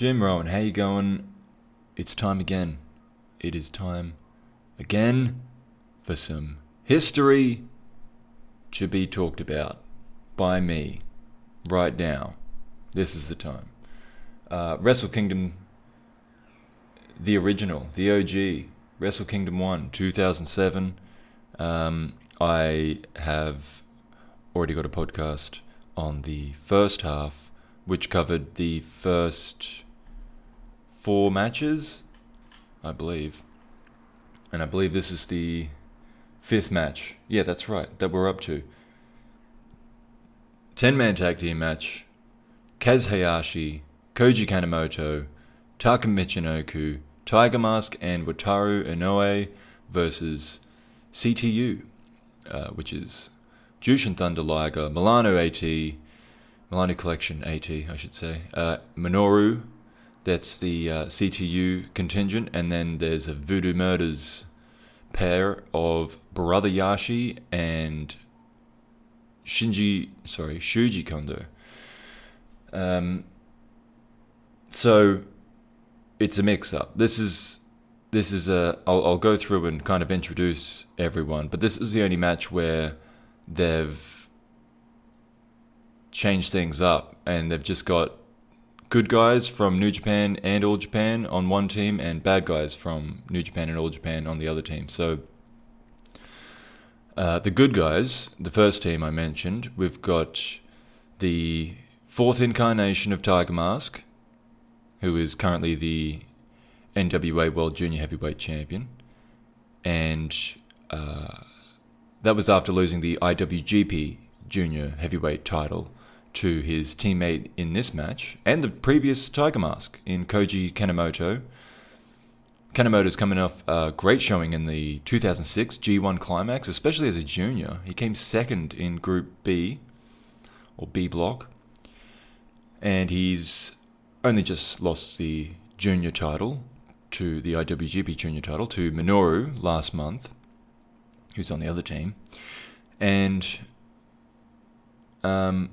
Jim Rowan, how you going? It's time again. It is time again for some history to be talked about by me right now. This is the time. Uh, Wrestle Kingdom, the original, the OG, Wrestle Kingdom 1, 2007. Um, I have already got a podcast on the first half, which covered the first four matches, I believe. And I believe this is the fifth match. Yeah, that's right, that we're up to. 10 man tag team match Kaz Hayashi, Koji Kanemoto, Taka Michinoku, Tiger Mask, and Wataru Inoue versus CTU, uh, which is Jushin Thunder Liger, Milano AT, Milano Collection AT, I should say, uh, Minoru, that's the uh, CTU contingent, and then there's a Voodoo Murders pair of Brother Yashi and Shinji, sorry, Shuji Kondo. Um, so it's a mix-up. This is this is a. I'll, I'll go through and kind of introduce everyone, but this is the only match where they've changed things up and they've just got good guys from New Japan and All Japan on one team and bad guys from New Japan and All Japan on the other team. So uh, the good guys, the first team I mentioned, we've got the fourth incarnation of Tiger Mask, who is currently the NWA World Junior Heavyweight Champion, and uh, that was after losing the IWGP Junior Heavyweight title to his teammate in this match and the previous Tiger Mask in Koji Kanemoto. Kanemoto's coming off a great showing in the 2006 G1 Climax, especially as a junior. He came second in Group B, or B block, and he's only just lost the junior title to the IWGP junior title to Minoru last month, who's on the other team. And um,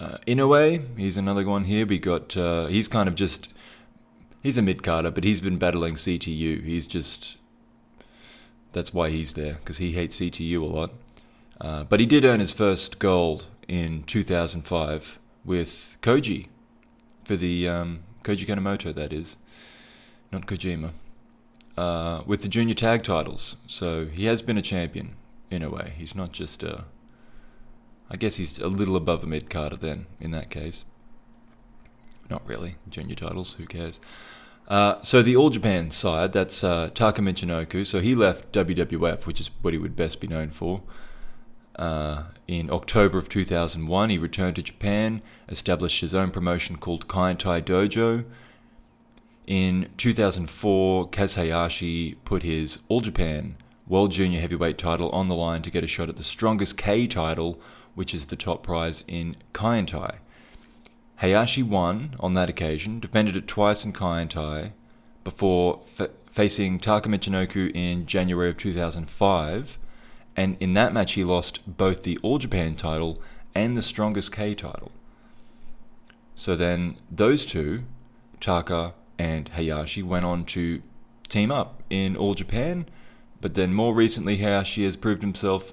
uh, Inoue, he's another one here. We got uh, he's kind of just he's a mid carder, but he's been battling CTU. He's just that's why he's there because he hates CTU a lot. Uh, but he did earn his first gold in 2005 with Koji for the um, Koji Kanemoto, that is, not Kojima, uh, with the junior tag titles. So he has been a champion in a way. He's not just a I guess he's a little above a mid carder then, in that case. Not really. Junior titles, who cares? Uh, so the All Japan side, that's uh, Taka Michinoku. So he left WWF, which is what he would best be known for. Uh, in October of 2001, he returned to Japan, established his own promotion called Kaientai Dojo. In 2004, Kaz Hayashi put his All Japan World Junior Heavyweight title on the line to get a shot at the Strongest K title which is the top prize in Kaientai. Hayashi won on that occasion, defended it twice in Kaientai, before facing Taka Michinoku in January of 2005, and in that match he lost both the All Japan title and the Strongest K title. So then those two, Taka and Hayashi, went on to team up in All Japan, but then more recently Hayashi has proved himself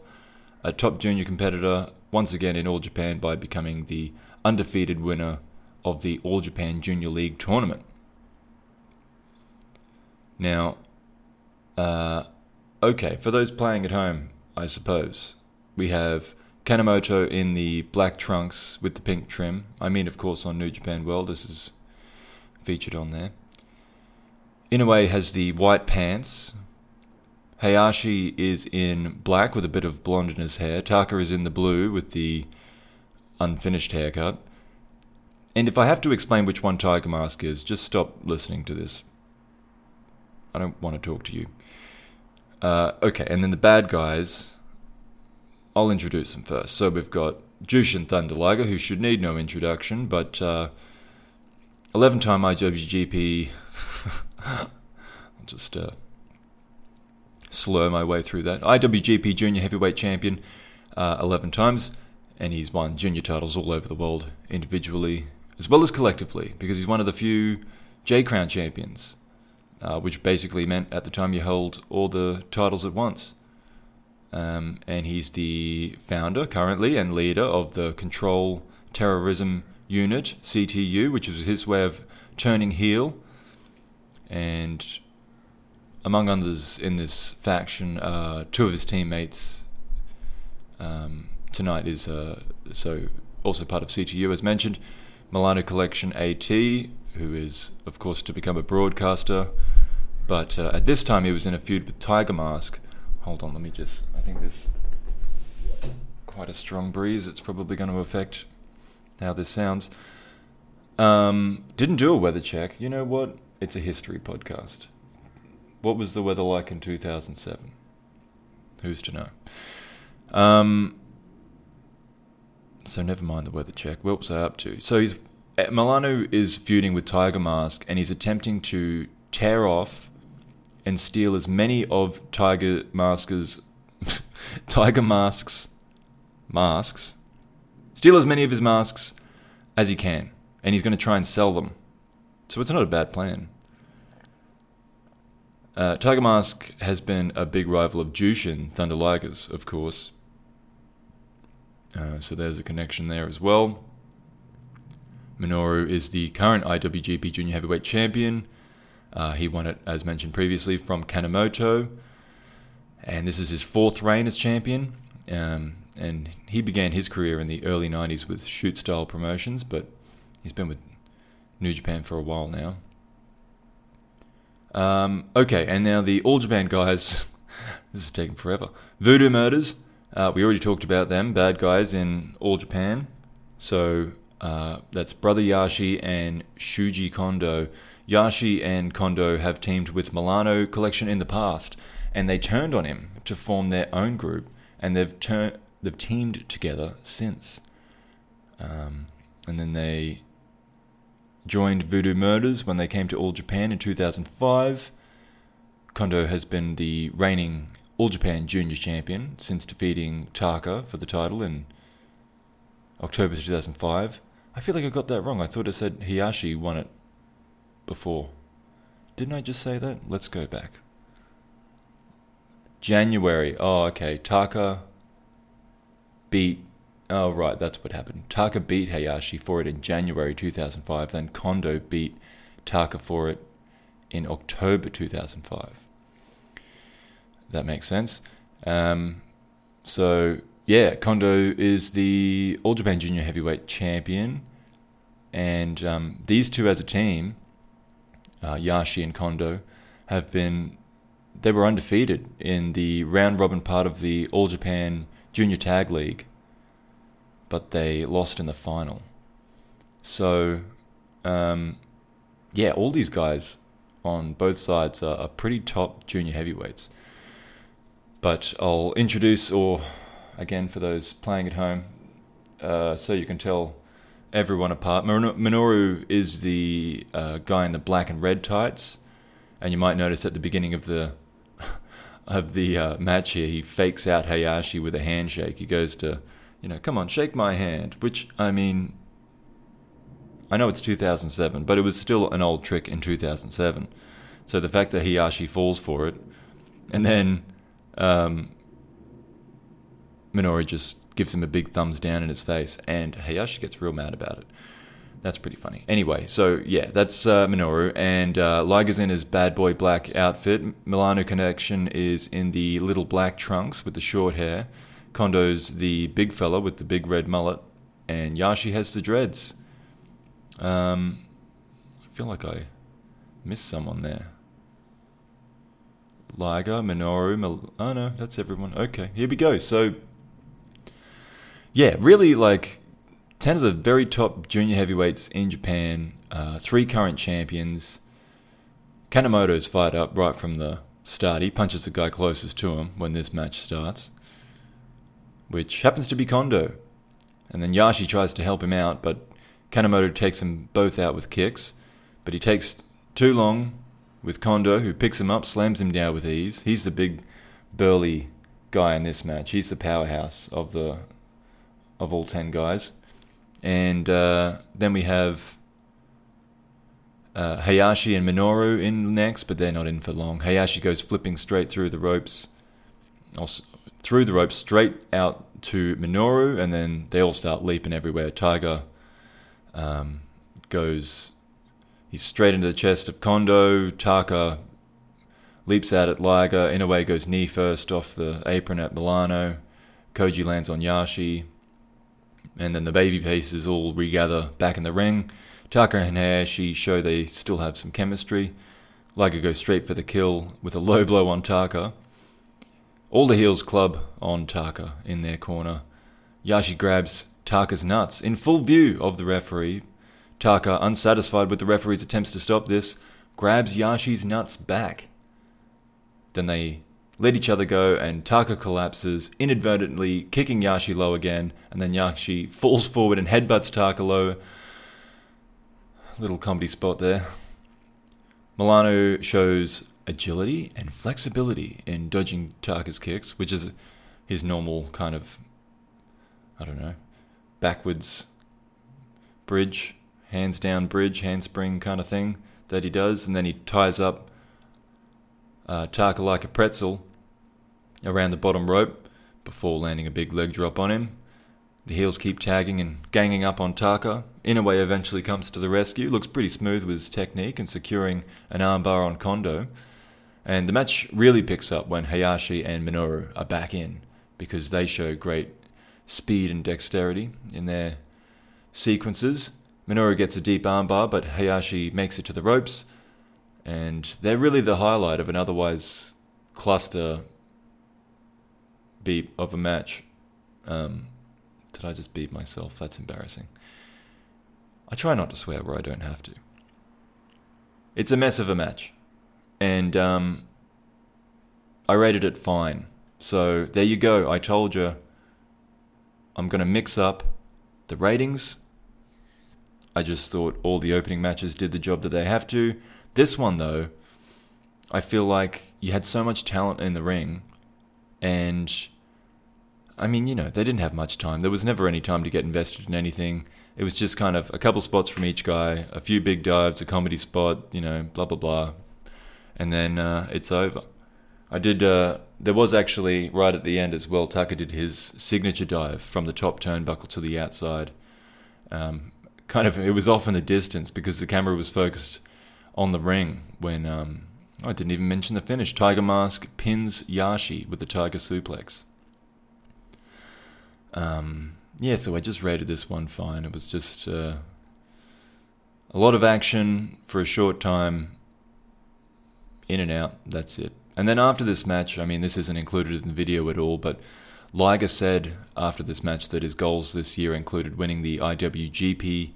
a top junior competitor once again in All Japan by becoming the undefeated winner of the All Japan Junior League tournament. Now, uh, okay, for those playing at home, I suppose, we have Kanemoto in the black trunks with the pink trim. I mean, of course, on New Japan World, this is featured on there. Inoue has the white pants Hayashi is in black with a bit of blonde in his hair. Taka is in the blue with the unfinished haircut. And if I have to explain which one Tiger Mask is, just stop listening to this. I don't want to talk to you. Uh, okay, and then the bad guys, I'll introduce them first. So we've got Jushin Thunder Liger, who should need no introduction, but uh, 11 time IWGP. I'll just uh, slur my way through that. IWGP Junior Heavyweight Champion uh, 11 times, and he's won junior titles all over the world individually as well as collectively, because he's one of the few J Crown champions, uh, which basically meant at the time you held all the titles at once. Um, and he's the founder currently and leader of the Control Terrorism Unit, CTU, which was his way of turning heel. And among others in this faction, uh, two of his teammates um, tonight is uh, so also part of CTU as mentioned. Milano Collection AT, who is of course to become a broadcaster, but uh, at this time he was in a feud with Tiger Mask. Hold on, let me just. I think there's quite a strong breeze. It's probably going to affect how this sounds. Um, didn't do a weather check. You know what? It's a history podcast. What was the weather like in 2007? Who's to know? Um, so never mind the weather check. What was I up to? So he's eh, Milano is feuding with Tiger Mask, and he's attempting to tear off and steal as many of Tiger Mask's Tiger Mask's masks, steal as many of his masks as he can, and he's going to try and sell them. So it's not a bad plan. Uh, Tiger Mask has been a big rival of Jushin Thunder Ligers, of course. Uh, so there's a connection there as well. Minoru is the current IWGP Junior Heavyweight Champion. Uh, he won it, as mentioned previously, from Kanemoto. And this is his fourth reign as champion. Um, and he began his career in the early 90s with shoot style promotions, but he's been with New Japan for a while now. Um, okay, and now the All Japan guys. this is taking forever. Voodoo Murders. Uh, we already talked about them. Bad guys in All Japan. So uh, that's Brother Yashi and Shuji Kondo. Yashi and Kondo have teamed with Milano Collection in the past, and they turned on him to form their own group, and they've turned they've teamed together since. Um, and then they joined Voodoo Murders when they came to All Japan in 2005. Kondo has been the reigning All Japan Junior Champion since defeating Taka for the title in October 2005. I feel like I got that wrong. I thought it said Hayashi won it before. Didn't I just say that? Let's go back. January. Oh, okay. Taka beat Oh, right, that's what happened. Taka beat Hayashi for it in January 2005, then Kondo beat Taka for it in October 2005. That makes sense. Um, so, yeah, Kondo is the All Japan Junior Heavyweight Champion, and um, these two as a team, uh, Yashi and Kondo, have been. They were undefeated in the round robin part of the All Japan Junior Tag League but they lost in the final. So, um, yeah, all these guys on both sides are, are pretty top junior heavyweights. But I'll introduce, or again for those playing at home, uh, so you can tell everyone apart. Minoru is the uh, guy in the black and red tights, and you might notice at the beginning of the of the uh, match here, he fakes out Hayashi with a handshake. He goes to you know, come on, shake my hand. Which, I mean, I know it's 2007, but it was still an old trick in 2007. So the fact that Hayashi falls for it, and then um, Minoru just gives him a big thumbs down in his face, and Hayashi gets real mad about it. That's pretty funny. Anyway, so yeah, that's uh, Minoru, and uh, Liger's in his bad boy black outfit. Milano Collection is in the little black trunks with the short hair. Kondo's the big fella with the big red mullet, and Yashi has the dreads. Um, I feel like I missed someone there. Liger, Minoru, Mil- oh no, that's everyone. Okay, here we go. So, yeah, really like 10 of the very top junior heavyweights in Japan, uh, three current champions. Kanemoto's fired up right from the start. He punches the guy closest to him when this match starts which happens to be Kondo. And then Yashi tries to help him out, but Kanemoto takes them both out with kicks. But he takes too long with Kondo, who picks him up, slams him down with ease. He's the big, burly guy in this match. He's the powerhouse of the of all ten guys. And uh, then we have uh, Hayashi and Minoru in next, but they're not in for long. Hayashi goes flipping straight through the ropes, through the rope straight out to Minoru, and then they all start leaping everywhere. Tiger um, goes, he's straight into the chest of Kondo. Taka leaps out at Liger. Inoue goes knee first off the apron at Milano. Koji lands on Yashi. And then the baby faces all regather back in the ring. Taka and Hayashi show they still have some chemistry. Liger goes straight for the kill with a low blow on Taka. All the heels club on Taka in their corner. Yashi grabs Taka's nuts in full view of the referee. Taka, unsatisfied with the referee's attempts to stop this, grabs Yashi's nuts back. Then they let each other go, and Taka collapses, inadvertently kicking Yashi low again, and then Yashi falls forward and headbutts Taka low. Little comedy spot there. Milano shows agility and flexibility in dodging Taka's kicks, which is his normal kind of, I don't know, backwards bridge, hands down bridge, handspring kind of thing that he does. And then he ties up uh, Taka like a pretzel around the bottom rope before landing a big leg drop on him. The heels keep tagging and ganging up on Taka. Inoue eventually comes to the rescue. Looks pretty smooth with his technique and securing an armbar on Kondo. And the match really picks up when Hayashi and Minoru are back in because they show great speed and dexterity in their sequences. Minoru gets a deep armbar, but Hayashi makes it to the ropes, and they're really the highlight of an otherwise cluster beat of a match. Um, did I just beat myself? That's embarrassing. I try not to swear where I don't have to. It's a mess of a match and um, I rated it fine. So there you go. I told you I'm going to mix up the ratings. I just thought all the opening matches did the job that they have to. This one, though, I feel like you had so much talent in the ring, and I mean, you know, they didn't have much time. There was never any time to get invested in anything. It was just kind of a couple spots from each guy, a few big dives, a comedy spot, you know, blah, blah, blah and then uh, it's over. I did. Uh, there was actually right at the end as well. Taka did his signature dive from the top turnbuckle to the outside. Um, kind of, it was off in the distance because the camera was focused on the ring when um, I didn't even mention the finish. Tiger Mask pins Yashi with the Tiger Suplex. Um, yeah, so I just rated this one fine. It was just uh, a lot of action for a short time in and out. That's it. And then after this match, I mean, this isn't included in the video at all, but Liger said after this match that his goals this year included winning the IWGP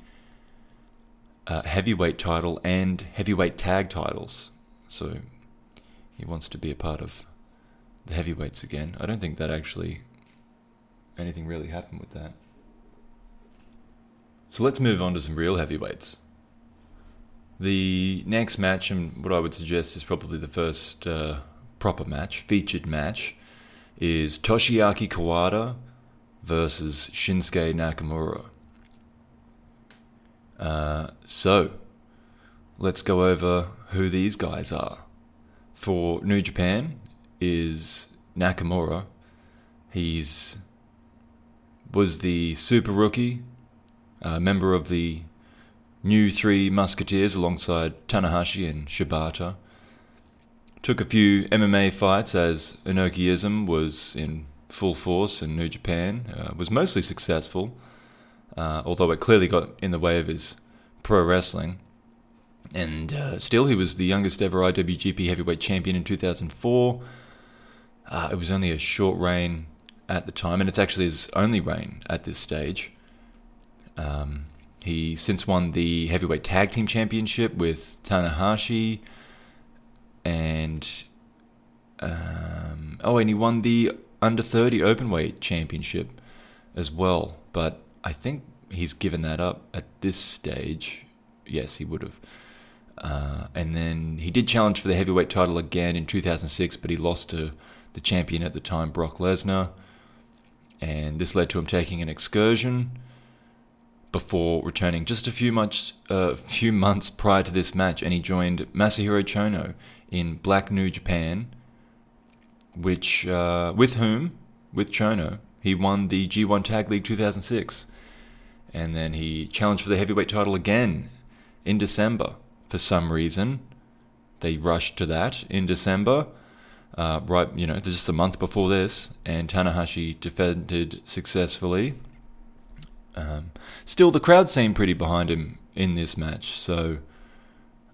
uh, heavyweight title and heavyweight tag titles. So he wants to be a part of the heavyweights again. I don't think that actually anything really happened with that. So let's move on to some real heavyweights. The next match, and what I would suggest is probably the first uh, proper match, featured match, is Toshiaki Kawada versus Shinsuke Nakamura. Uh, so, let's go over who these guys are. For New Japan is Nakamura. He's was the super rookie, uh, member of the new Three Musketeers alongside Tanahashi and Shibata. Took a few MMA fights as Inokiism was in full force in New Japan. Uh, was mostly successful, uh, although it clearly got in the way of his pro wrestling. And uh, still, he was the youngest ever IWGP Heavyweight Champion in 2004. Uh, it was only a short reign at the time, and it's actually his only reign at this stage. Um, he since won the heavyweight tag team championship with Tanahashi, and um, oh, and he won the under thirty openweight championship as well. But I think he's given that up at this stage. Yes, he would have. Uh, and then he did challenge for the heavyweight title again in 2006, but he lost to the champion at the time, Brock Lesnar. And this led to him taking an excursion before returning. Just a few months, uh, few months prior to this match, and he joined Masahiro Chono in Black New Japan, which uh, with whom, with Chono, he won the G1 Tag League 2006, and then he challenged for the heavyweight title again in December. For some reason, they rushed to that in December. Uh, right, you know, just a month before this, and Tanahashi defended successfully um, still, the crowd seemed pretty behind him in this match. So,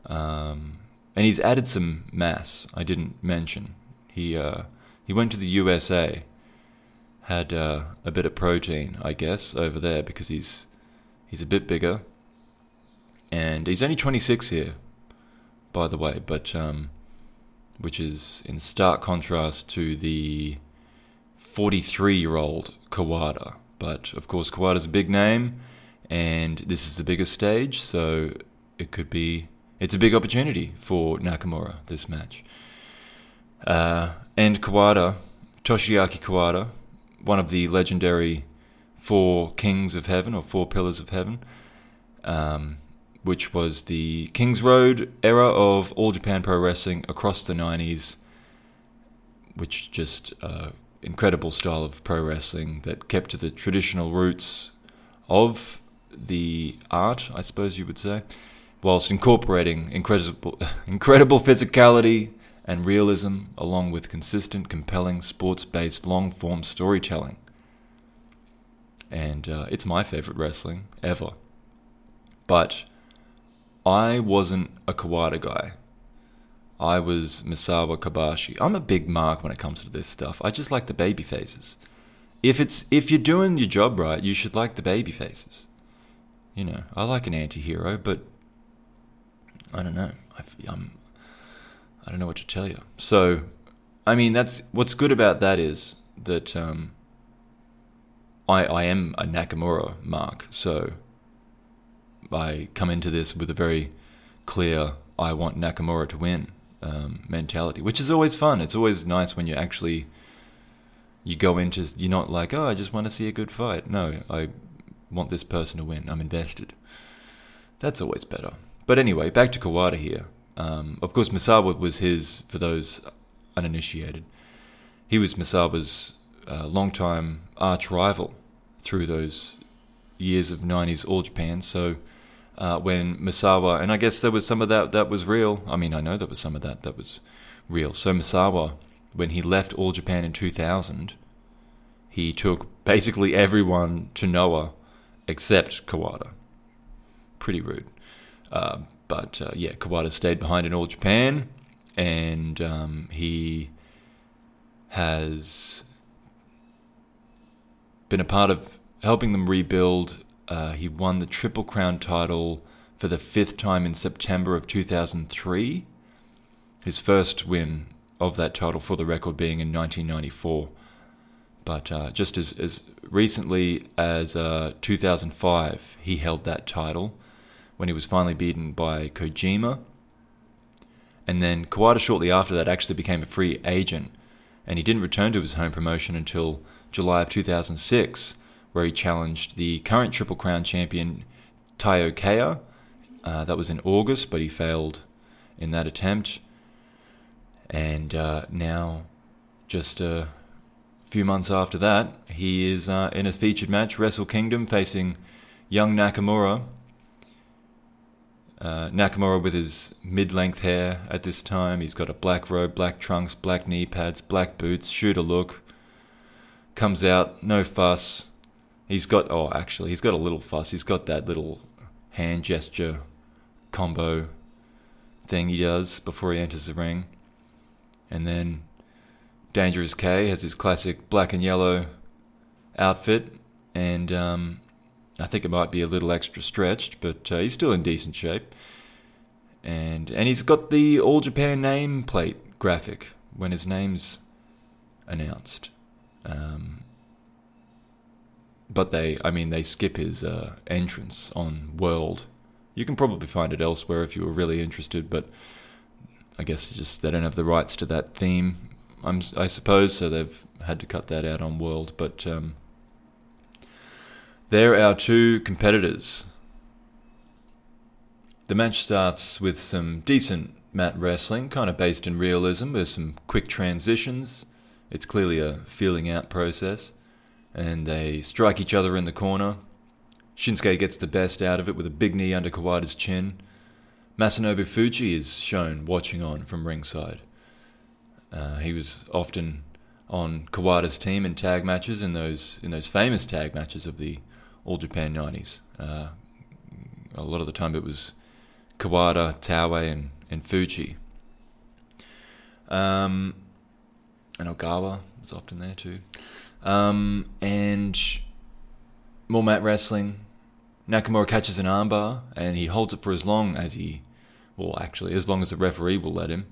um, and he's added some mass. I didn't mention. He uh, he went to the USA, had uh, a bit of protein, I guess, over there because he's he's a bit bigger, and he's only 26 here, by the way. But um, which is in stark contrast to the 43 year old Kawada but of course, Kawada's a big name, and this is the biggest stage, so it could be it's a big opportunity for Nakamura this match. Uh, and Kawada, Toshiaki Kawada, one of the legendary four kings of heaven or four pillars of heaven, um, which was the King's Road era of All Japan Pro Wrestling across the 90s, which just uh, incredible style of pro wrestling that kept to the traditional roots of the art, I suppose you would say, whilst incorporating incredible, incredible physicality and realism along with consistent, compelling, sports based, long form storytelling. And uh, it's my favorite wrestling ever. But I wasn't a Kawada guy. I was Misawa Kobashi. I'm a big mark when it comes to this stuff. I just like the baby faces. If it's if you're doing your job right, you should like the baby faces. You know, I like an anti-hero, but I don't know. I, I'm I don't know what to tell you. So, I mean, that's what's good about that is that um, I I am a Nakamura mark. So I come into this with a very clear I want Nakamura to win um, mentality, which is always fun. It's always nice when you actually you go into you're not like oh I just want to see a good fight. No, I want this person to win. I'm invested. That's always better. But anyway, back to Kawada here. Um, of course, Misawa was his for those uninitiated. He was Misawa's uh, longtime arch rival through those years of '90s All Japan. So uh, when Misawa, and I guess there was some of that that was real. I mean, I know there was some of that that was real. So Misawa, when he left All Japan in 2000, he took basically everyone to Noah except Kawada. Pretty rude. Uh, but uh, yeah, Kawada stayed behind in All Japan, and um, he has been a part of helping them rebuild uh, he won the Triple Crown title for the fifth time in September of 2003. His first win of that title for the record being in 1994. But uh, just as, as recently as uh, 2005, he held that title when he was finally beaten by Kojima. And then Kawada shortly after that actually became a free agent, and he didn't return to his home promotion until July of 2006 where he challenged the current Triple Crown champion Taiyo Kea. Uh, that was in August, but he failed in that attempt. And uh, now, just a few months after that, he is uh, in a featured match, Wrestle Kingdom, facing young Nakamura. Uh, Nakamura with his mid-length hair at this time. He's got a black robe, black trunks, black knee pads, black boots, shooter look. Comes out, no fuss, He's got oh actually he's got a little fuss. He's got that little hand gesture combo thing he does before he enters the ring. And then Dangerous K has his classic black and yellow outfit, and um, I think it might be a little extra stretched, but uh, he's still in decent shape. And and he's got the All Japan nameplate graphic when his name's announced. Um, but they, I mean, they skip his uh, entrance on World. You can probably find it elsewhere if you were really interested, but I guess just they don't have the rights to that theme. I'm, I suppose so. They've had to cut that out on World, but um, they're our two competitors. The match starts with some decent mat wrestling, kind of based in realism. There's some quick transitions. It's clearly a feeling out process. And they strike each other in the corner. Shinsuke gets the best out of it with a big knee under Kawada's chin. Masanobu Fuchi is shown watching on from ringside. Uh, he was often on Kawada's team in tag matches in those in those famous tag matches of the All Japan '90s. Uh, a lot of the time it was Kawada, Taue, and, and Fuchi. Um, and Ogawa was often there too. Um, and more mat wrestling. Nakamura catches an armbar and he holds it for as long as he, well, actually, as long as the referee will let him.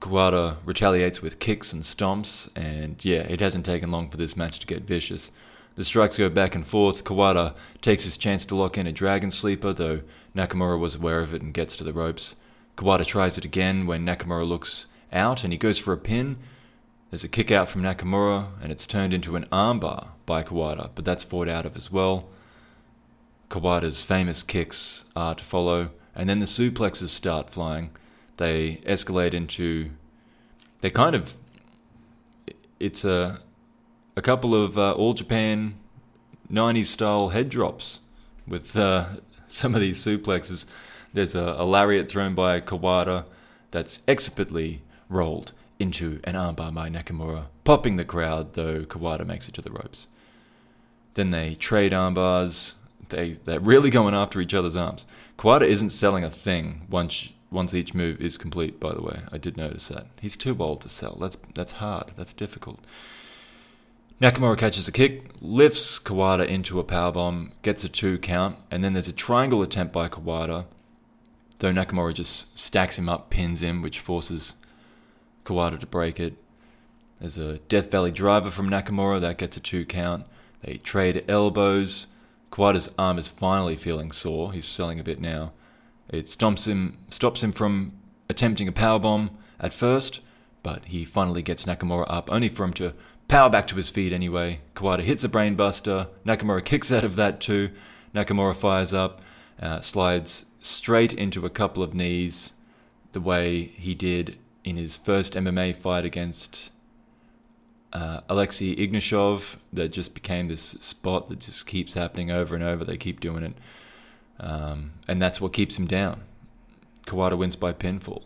Kawada retaliates with kicks and stomps, and yeah, it hasn't taken long for this match to get vicious. The strikes go back and forth. Kawada takes his chance to lock in a Dragon Sleeper, though Nakamura was aware of it and gets to the ropes. Kawada tries it again when Nakamura looks out and he goes for a pin. There's a kick out from Nakamura and it's turned into an armbar by Kawada, but that's fought out of as well. Kawada's famous kicks are to follow, and then the suplexes start flying. They escalate into. They kind of. It's a a couple of uh, All Japan 90s style head drops with uh, some of these suplexes. There's a, a, lariat thrown by Kawada that's expertly rolled into an armbar by Nakamura, popping the crowd, though Kawada makes it to the ropes. Then they trade armbars. They, they're really going after each other's arms. Kawada isn't selling a thing once once each move is complete, by the way. I did notice that. He's too old to sell. That's that's hard. That's difficult. Nakamura catches a kick, lifts Kawada into a powerbomb, gets a two count, and then there's a triangle attempt by Kawada, though Nakamura just stacks him up, pins him, which forces Kawada to break it. There's a Death Valley driver from Nakamura that gets a two count. They trade elbows. Kawada's arm is finally feeling sore. He's selling a bit now. It stomps him, stops him from attempting a powerbomb at first, but he finally gets Nakamura up, only for him to power back to his feet anyway. Kawada hits a brainbuster. Nakamura kicks out of that too. Nakamura fires up, uh, slides straight into a couple of knees, the way he did in his first MMA fight against uh, Alexei Ignashov. That just became this spot that just keeps happening over and over. They keep doing it, um, and that's what keeps him down. Kawada wins by pinfall.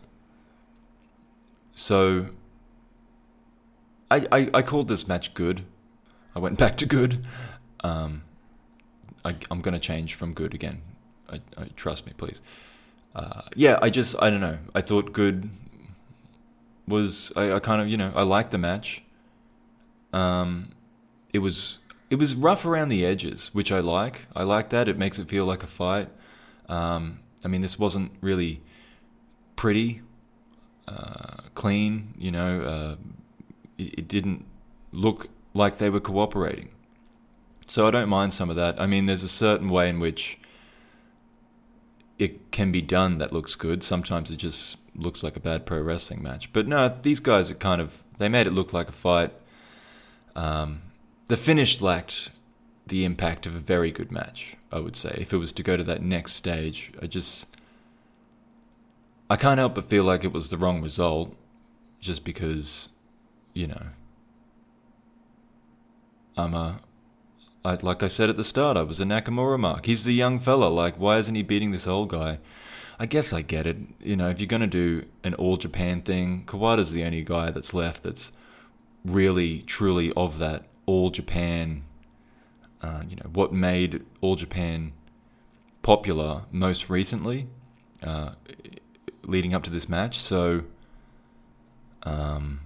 So I, I, I called this match good. I went back to good. Um, I, I'm going to change from good again. I, I trust me, please. Uh, yeah, I just I don't know. I thought good was I, I kind of you know I liked the match. Um, it was it was rough around the edges, which I like. I like that. It makes it feel like a fight. Um, I mean, this wasn't really pretty, uh, clean. You know, uh, it, didn't look like they were cooperating. So I don't mind some of that. I mean, there's a certain way in which it can be done that looks good. Sometimes it just looks like a bad pro wrestling match. But no, these guys are kind of they made it look like a fight. Um, the finish lacked the impact of a very good match. I would say if it was to go to that next stage, I just I can't help but feel like it was the wrong result, just because you know, I'm a, I, like I said at the start, I was a Nakamura mark. He's the young fella. Like, why isn't he beating this old guy? I guess I get it. You know, if you're going to do an all Japan thing, Kawada's the only guy that's left that's really, truly of that all Japan. Uh, you know, what made all Japan popular most recently, uh, leading up to this match. So, um,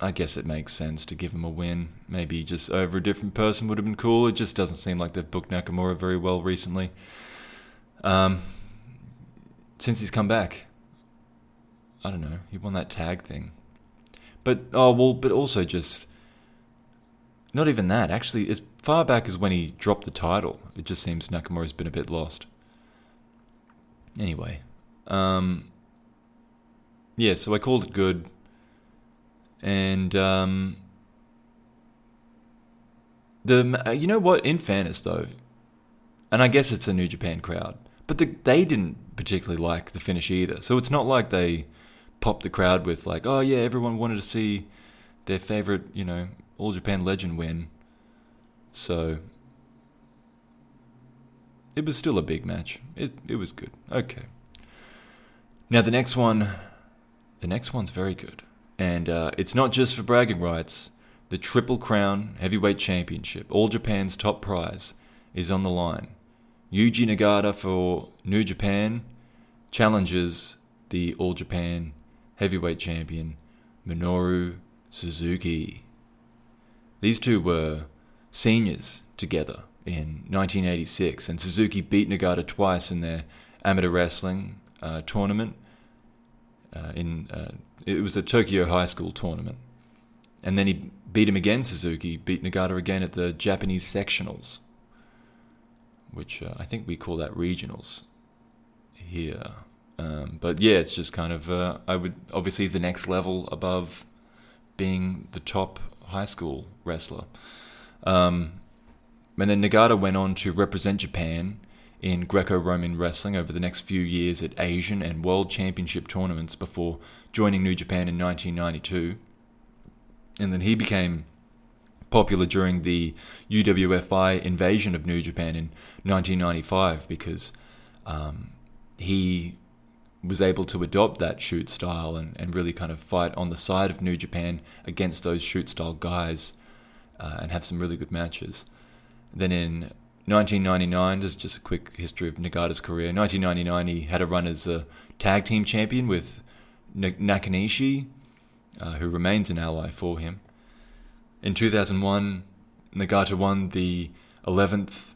I guess it makes sense to give him a win. Maybe just over a different person would have been cool. It just doesn't seem like they've booked Nakamura very well recently. Um, since he's come back, I don't know. He won that tag thing, but oh well. But also just not even that. Actually, as far back as when he dropped the title, it just seems Nakamura's been a bit lost. Anyway, um, yeah. So I called it good and um, the you know what? In fairness, though, and I guess it's a New Japan crowd, but the, they didn't particularly like the finish either. So it's not like they popped the crowd with like, oh yeah, everyone wanted to see their favorite, you know, All Japan legend win. So it was still a big match. It it was good. Okay. Now the next one, the next one's very good, and uh, it's not just for bragging rights. The Triple Crown Heavyweight Championship, All Japan's top prize, is on the line. Yuji Nagata for New Japan challenges the All Japan Heavyweight Champion Minoru Suzuki. These two were seniors together in 1986, and Suzuki beat Nagata twice in their amateur wrestling uh, tournament. Uh, in uh, it was a Tokyo high school tournament, and then he beat him again. Suzuki beat Nagata again at the Japanese sectionals, which uh, I think we call that regionals here. Um, but yeah, it's just kind of uh, I would obviously the next level above being the top high school wrestler. Um, and then Nagata went on to represent Japan in Greco Roman wrestling over the next few years at Asian and World Championship tournaments before joining New Japan in 1992 and then he became popular during the UWFI invasion of New Japan in 1995 because um, he was able to adopt that shoot style and, and really kind of fight on the side of New Japan against those shoot style guys uh, and have some really good matches. Then in 1999, this is just a quick history of Nagata's career. In 1999, he had a run as a tag team champion with Nakanishi uh, who remains an ally for him. In 2001, Nagata won the 11th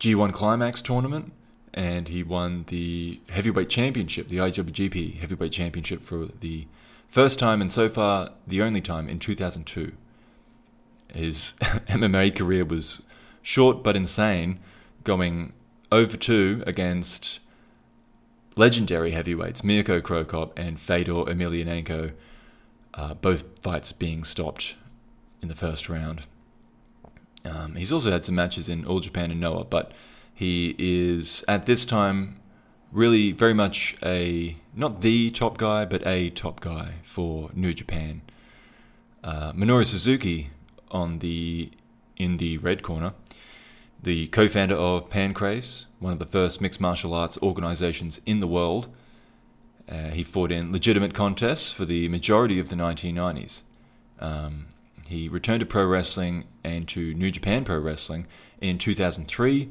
G1 Climax tournament and he won the heavyweight championship, the IWGP heavyweight championship for the first time and so far the only time in 2002. His MMA career was short but insane, going over 2 against legendary heavyweights Mirko Cro Cop and Fedor Emelianenko uh, both fights being stopped in the first round. Um, he's also had some matches in All Japan and Noah, but he is at this time really very much a not the top guy, but a top guy for New Japan. Uh, Minoru Suzuki on the in the red corner, the co-founder of Pancrase, one of the first mixed martial arts organizations in the world, uh, he fought in legitimate contests for the majority of the 1990s. Um, he returned to pro wrestling and to New Japan Pro Wrestling in 2003.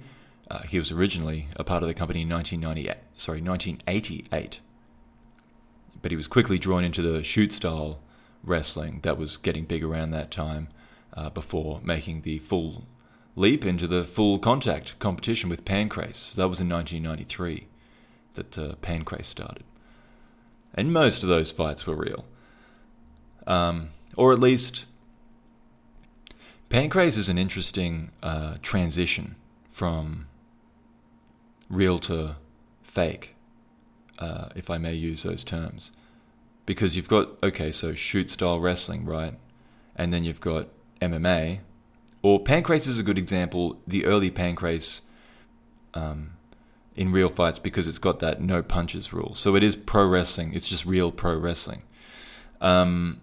Uh, he was originally a part of the company in 1998, sorry, 1988. But he was quickly drawn into the shoot style wrestling that was getting big around that time uh, before making the full leap into the full contact competition with Pancrase. That was in 1993 that uh, Pancrase started and most of those fights were real. Um, or at least, Pancrase is an interesting uh, transition from real to fake, uh, if I may use those terms. Because you've got, okay, so shoot style wrestling, right? And then you've got MMA. Or Pancrase is a good example. The early Pancrase um, in real fights because it's got that no punches rule. So it is pro wrestling. It's just real pro wrestling. Um,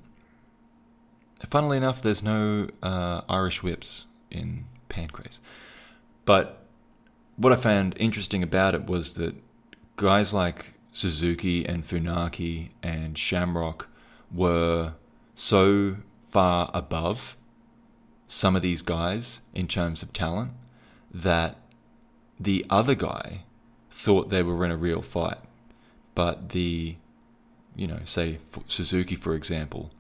funnily enough, there's no uh, Irish whips in Pancrase. But what I found interesting about it was that guys like Suzuki and Funaki and Shamrock were so far above some of these guys in terms of talent that the other guy thought they were in a real fight. But the, you know, say Suzuki, for example,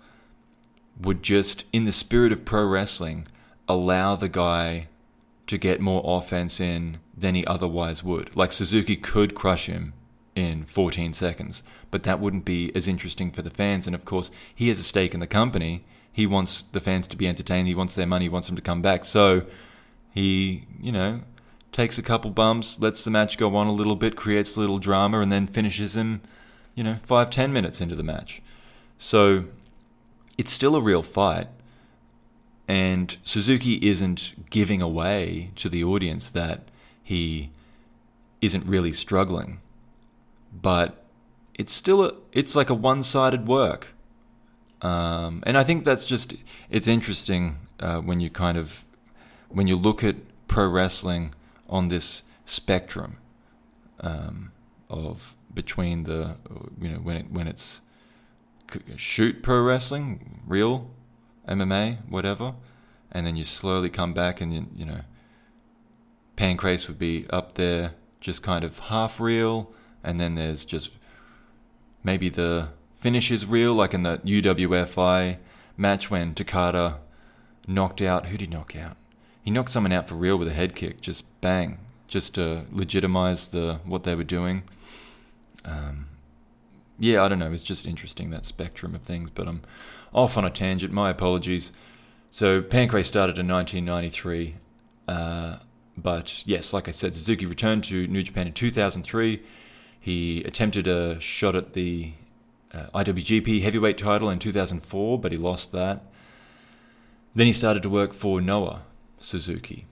would just, in the spirit of pro wrestling, allow the guy to get more offense in than he otherwise would. Like Suzuki could crush him in 14 seconds, but that wouldn't be as interesting for the fans. And of course, he has a stake in the company. He wants the fans to be entertained. He wants their money. He wants them to come back. So he, you know, takes a couple bumps, lets the match go on a little bit, creates a little drama, and then finishes him, you know, five, ten minutes into the match. So it's still a real fight. And Suzuki isn't giving away to the audience that he isn't really struggling. But it's still a, it's like a one-sided work. Um, and I think that's just it's interesting uh, when you kind of when you look at pro wrestling on this spectrum um, of between the you know when it when it's shoot pro wrestling, real MMA, whatever, and then you slowly come back and you, you know Pancrase would be up there, just kind of half real, and then there's just maybe the finish is real, like in the UWFI match when Takada knocked out who did he knock out? He knocked someone out for real with a head kick, just bang, just to legitimize the what they were doing. Um, yeah, I don't know. It's just interesting that spectrum of things. But I'm off on a tangent. My apologies. So Pancrase started in 1993. Uh, but yes, like I said, Suzuki returned to New Japan in 2003. He attempted a shot at the uh, IWGP heavyweight title in 2004, but he lost that. Then he started to work for Noah Suzuki.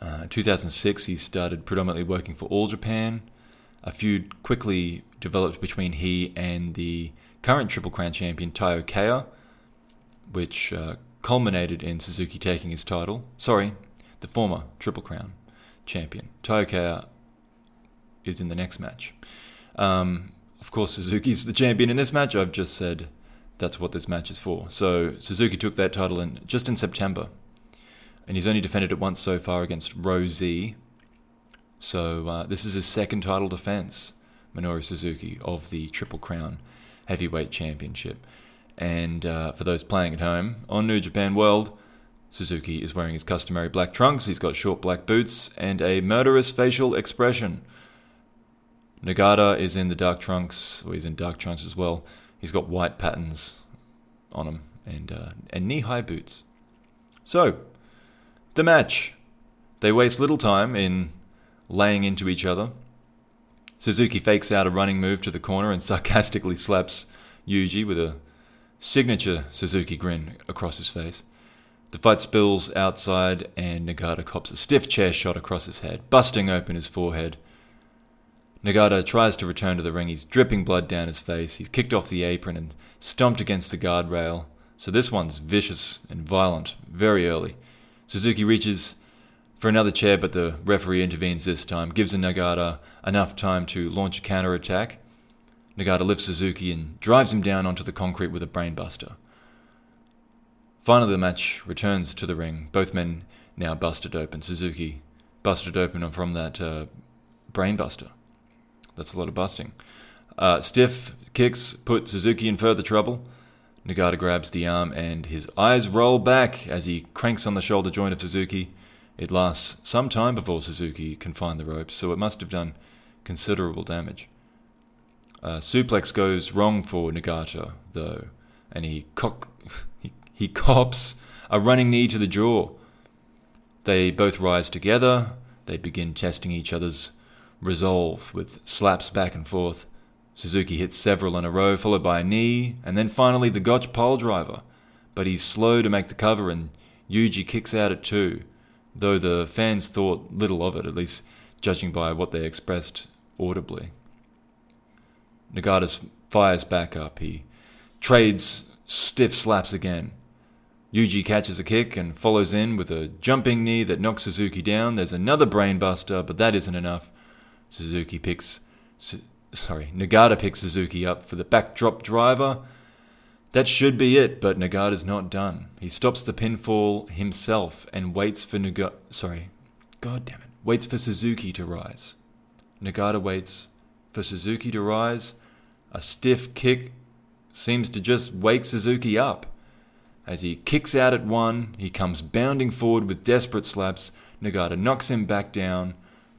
Uh, 2006, he started predominantly working for All Japan. A feud quickly developed between he and the current Triple Crown champion Taiyo Kea, which uh, culminated in Suzuki taking his title. Sorry, the former Triple Crown champion. Taiyo Kea is in the next match. Um, of course, Suzuki's the champion in this match. I've just said that's what this match is for. So Suzuki took that title in just in September, and he's only defended it once so far against Rosie. So uh, this is his second title defense, Minoru Suzuki of the Triple Crown Heavyweight Championship. And uh, for those playing at home on New Japan World, Suzuki is wearing his customary black trunks. He's got short black boots and a murderous facial expression. Nagata is in the dark trunks, or he's in dark trunks as well. He's got white patterns on him and uh, and knee-high boots. So, the match. They waste little time in laying into each other. Suzuki fakes out a running move to the corner and sarcastically slaps Yuji with a signature Suzuki grin across his face. The fight spills outside, and Nagata cops a stiff chair shot across his head, busting open his forehead. Nagata tries to return to the ring. He's dripping blood down his face. He's kicked off the apron and stomped against the guardrail. So this one's vicious and violent very early. Suzuki reaches for another chair, but the referee intervenes this time, gives Nagata enough time to launch a counter attack. Nagata lifts Suzuki and drives him down onto the concrete with a brainbuster. Finally, the match returns to the ring. Both men now busted open. Suzuki busted open from that uh, brainbuster. That's a lot of busting. Uh, stiff kicks put Suzuki in further trouble. Nagata grabs the arm and his eyes roll back as he cranks on the shoulder joint of Suzuki. It lasts some time before Suzuki can find the ropes, so it must have done considerable damage. Uh, suplex goes wrong for Nagata, though, and he, cock- he, he cops a running knee to the jaw. They both rise together. They begin testing each other's resolve with slaps back and forth. Suzuki hits several in a row, followed by a knee, and then finally the Gotch pile driver. But he's slow to make the cover, and Yuji kicks out at two, though the fans thought little of it, at least judging by what they expressed audibly. Nagata fires back up. He trades stiff slaps again. Yuji catches a kick and follows in with a jumping knee that knocks Suzuki down. There's another brainbuster, but that isn't enough. Suzuki picks, sorry, Nagata picks Suzuki up for the backdrop driver. That should be it, but Nagata's not done. He stops the pinfall himself and waits for Nagata, sorry, god damn it, waits for Suzuki to rise. Nagata waits for Suzuki to rise. A stiff kick seems to just wake Suzuki up. As he kicks out at one, he comes bounding forward with desperate slaps. Nagata knocks him back down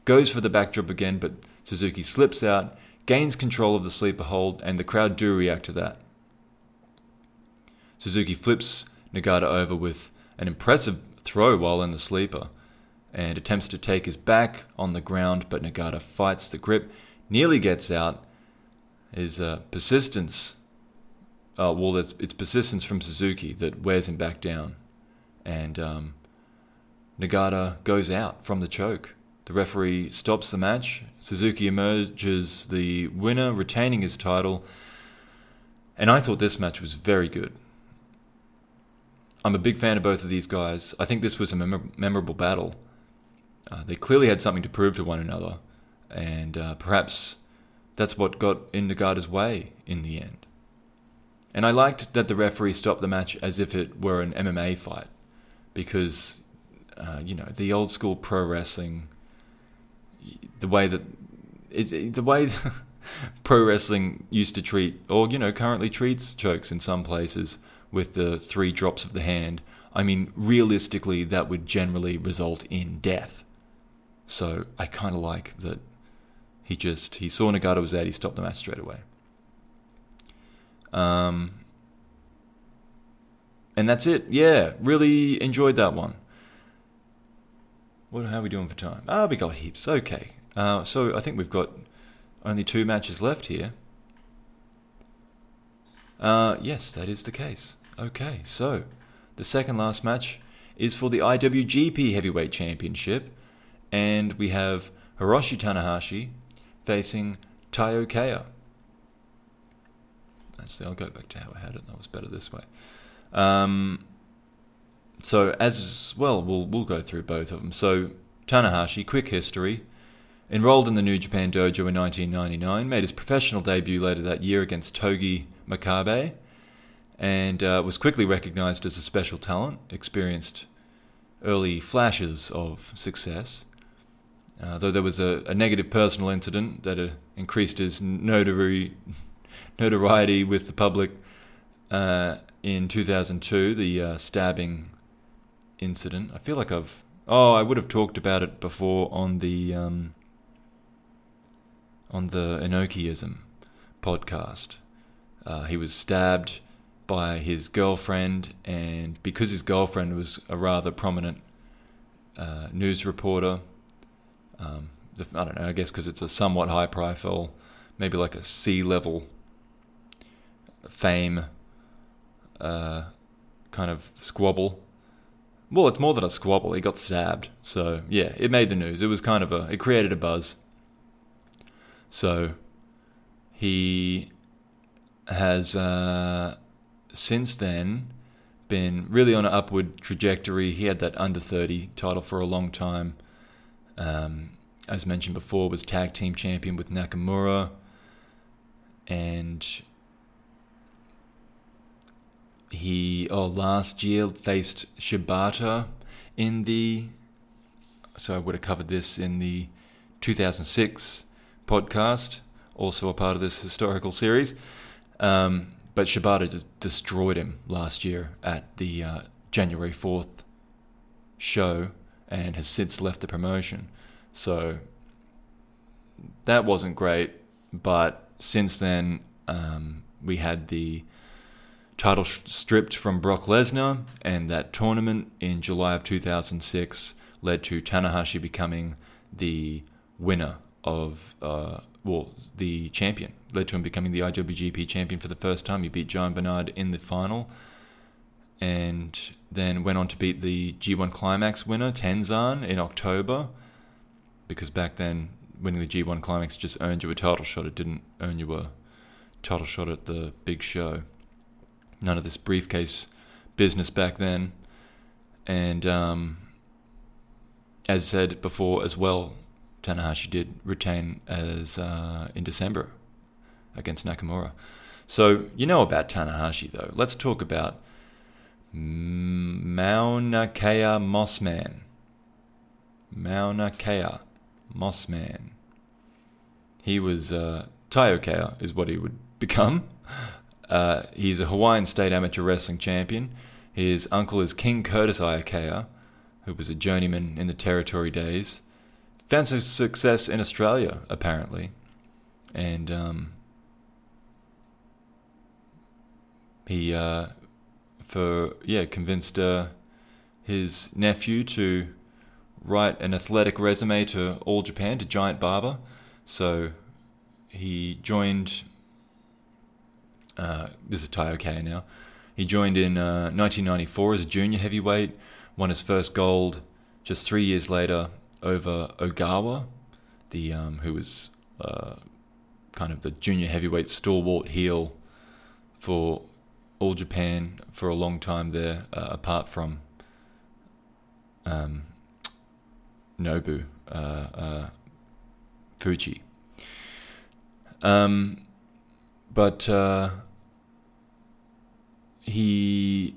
goes for the backdrop again, but Suzuki slips out, gains control of the sleeper hold, and the crowd do react to that. Suzuki flips Nagata over with an impressive throw while in the sleeper and attempts to take his back on the ground, but Nagata fights the grip, nearly gets out. His uh, persistence, uh, well, it's, it's persistence from Suzuki that wears him back down. and um, Nagata goes out from the choke. The referee stops the match. Suzuki emerges the winner, retaining his title. And I thought this match was very good. I'm a big fan of both of these guys. I think this was a mem- memorable battle. Uh, they clearly had something to prove to one another, and uh, perhaps that's what got in Nagata's way in the end. And I liked that the referee stopped the match as if it were an MMA fight, because, uh, you know, the old school pro wrestling, the way that it's the way pro wrestling used to treat, or you know, currently treats chokes in some places with the three drops of the hand. I mean, realistically, that would generally result in death. So I kind of like that he just he saw Nagata was out, he stopped the match straight away. Um, and that's it. Yeah, really enjoyed that one. What how are we doing for time? Ah, we got heaps. Okay. Uh, so I think we've got only two matches left here. Uh, yes, that is the case. Okay, so the second last match is for the IWGP Heavyweight Championship, and we have Hiroshi Tanahashi facing Taiyo Kea. Actually, I'll go back to how I had it. That was better this way. Um, so as well, we'll we'll go through both of them. So Tanahashi, quick history. Enrolled in the New Japan Dojo in 1999, made his professional debut later that year against Togi Makabe, and uh, was quickly recognized as a special talent, experienced early flashes of success. Uh, though there was a, a, negative personal incident that uh, increased his notori- notoriety with the public uh, in 2002, the uh, stabbing incident. I feel like I've. Oh, I would have talked about it before on the. Um, on the Inokiism podcast. Uh, he was stabbed by his girlfriend, and because his girlfriend was a rather prominent uh, news reporter, um, I don't know, I guess because it's a somewhat high profile, maybe like a C level fame uh, kind of squabble. Well, it's more than a squabble. He got stabbed. So, yeah, it made the news. It was kind of a, it created a buzz. So, he has uh, since then been really on an upward trajectory. He had that under 30 title for a long time. Um, as mentioned before, was tag team champion with Nakamura. And he, oh, last year faced Shibata in the. So I would have covered this in the 2006 podcast, also a part of this historical series. Um, but Shibata just destroyed him last year at the uh, January 4th show and has since left the promotion. So that wasn't great. But since then, um, we had the title stripped from Brock Lesnar, and that tournament in July of 2006 led to Tanahashi becoming the winner of, uh, well, the champion led to him becoming the IWGP champion for the first time. He beat Giant Bernard in the final, and then went on to beat the G1 Climax winner Tenzan in October. Because back then, winning the G1 Climax just earned you a title shot. It didn't earn you a title shot at the big show. None of this briefcase business back then. And um, as said before as well, Tanahashi did retain as uh, in December against Nakamura. So you know about Tanahashi though. Let's talk about Mauna Kea Mossman. Mauna Kea Mossman. He was uh, Taiyo Kea is what he would become. Uh, he's a Hawaiian state amateur wrestling champion. His uncle is King Curtis Iaukea, who was a journeyman in the territory days. Found some success in Australia, apparently. And um, he uh, for yeah convinced uh, his nephew to write an athletic resume to All Japan to Giant Baba. So he joined. Uh, this is Taiyo Kea now. He joined in uh, 1994 as a junior heavyweight, won his first gold just three years later over Ogawa, the um, who was uh, kind of the junior heavyweight stalwart heel for all Japan for a long time there, uh, apart from um, Nobu uh, uh, Fuchi. Um, but uh, he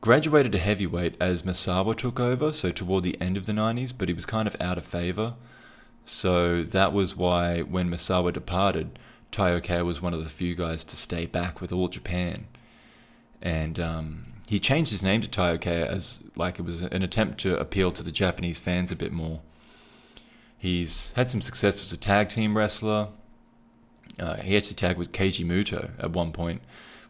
graduated to heavyweight as Misawa took over, so toward the end of the 90s, but he was kind of out of favor. So that was why when Misawa departed, Taiyo was one of the few guys to stay back with All Japan. And um, he changed his name to Taiyo as like it was an attempt to appeal to the Japanese fans a bit more. He's had some success as a tag team wrestler. Uh, he actually tagged with Keiji Muto at one point,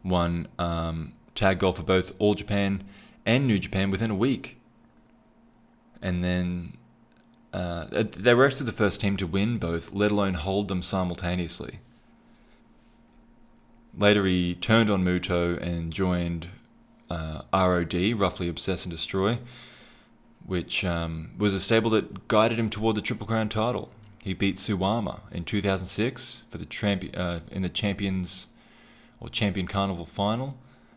won um, tag gold for both All Japan and New Japan within a week. And then uh, they were actually the first team to win both, let alone hold them simultaneously. Later, he turned on Muto and joined uh, ROD, Roughly Obsess and Destroy, which um, was a stable that guided him toward the Triple Crown title. He beat Suwama in 2006 for the champion uh, in the Champions or Champion Carnival final.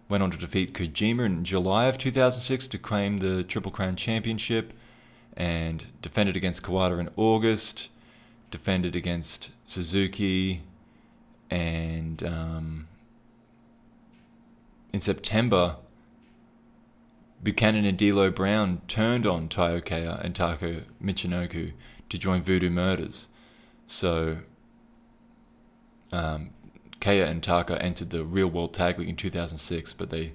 Went on to defeat Kojima in July of 2006 to claim the Triple Crown Championship, and defended against Kawada in August. Defended against Suzuki, and um, in September Buchanan and D'Lo Brown turned on Taiyo and Taka Michinoku to join Voodoo Murders. So um, Kea and Taka entered the Real World Tag League in 2006, but they